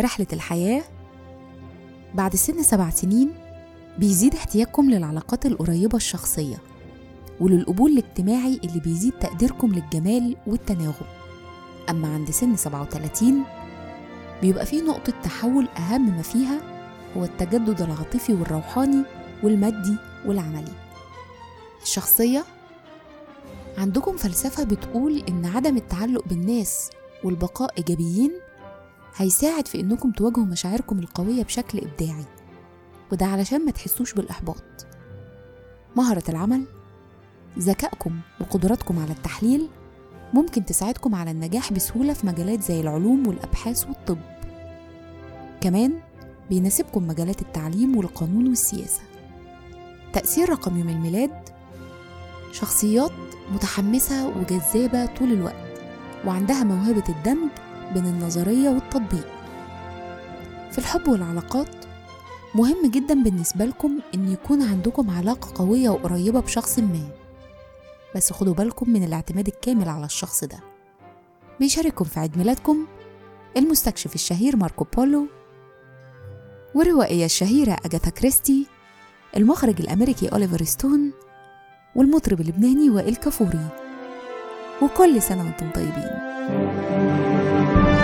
رحلة الحياة بعد سن سبع سنين بيزيد احتياجكم للعلاقات القريبة الشخصية وللقبول الاجتماعي اللي بيزيد تقديركم للجمال والتناغم. أما عند سن 37 بيبقى فيه نقطة تحول أهم ما فيها هو التجدد العاطفي والروحاني والمادي والعملي. الشخصية عندكم فلسفة بتقول إن عدم التعلق بالناس والبقاء إيجابيين هيساعد في إنكم تواجهوا مشاعركم القوية بشكل إبداعي. وده علشان ما تحسوش بالإحباط. مهرة العمل ذكائكم وقدراتكم على التحليل ممكن تساعدكم على النجاح بسهولة في مجالات زي العلوم والأبحاث والطب. كمان بيناسبكم مجالات التعليم والقانون والسياسة. تأثير رقم يوم الميلاد شخصيات متحمسة وجذابة طول الوقت وعندها موهبة الدمج بين النظرية والتطبيق. في الحب والعلاقات مهم جدا بالنسبة لكم إن يكون عندكم علاقة قوية وقريبة بشخص ما. بس خدوا بالكم من الاعتماد الكامل على الشخص ده. بيشارككم في عيد ميلادكم المستكشف الشهير ماركو بولو والروائية الشهيرة أجاثا كريستي المخرج الأمريكي أوليفر ستون والمطرب اللبناني وائل كفوري. وكل سنة وأنتم طيبين. Thank you.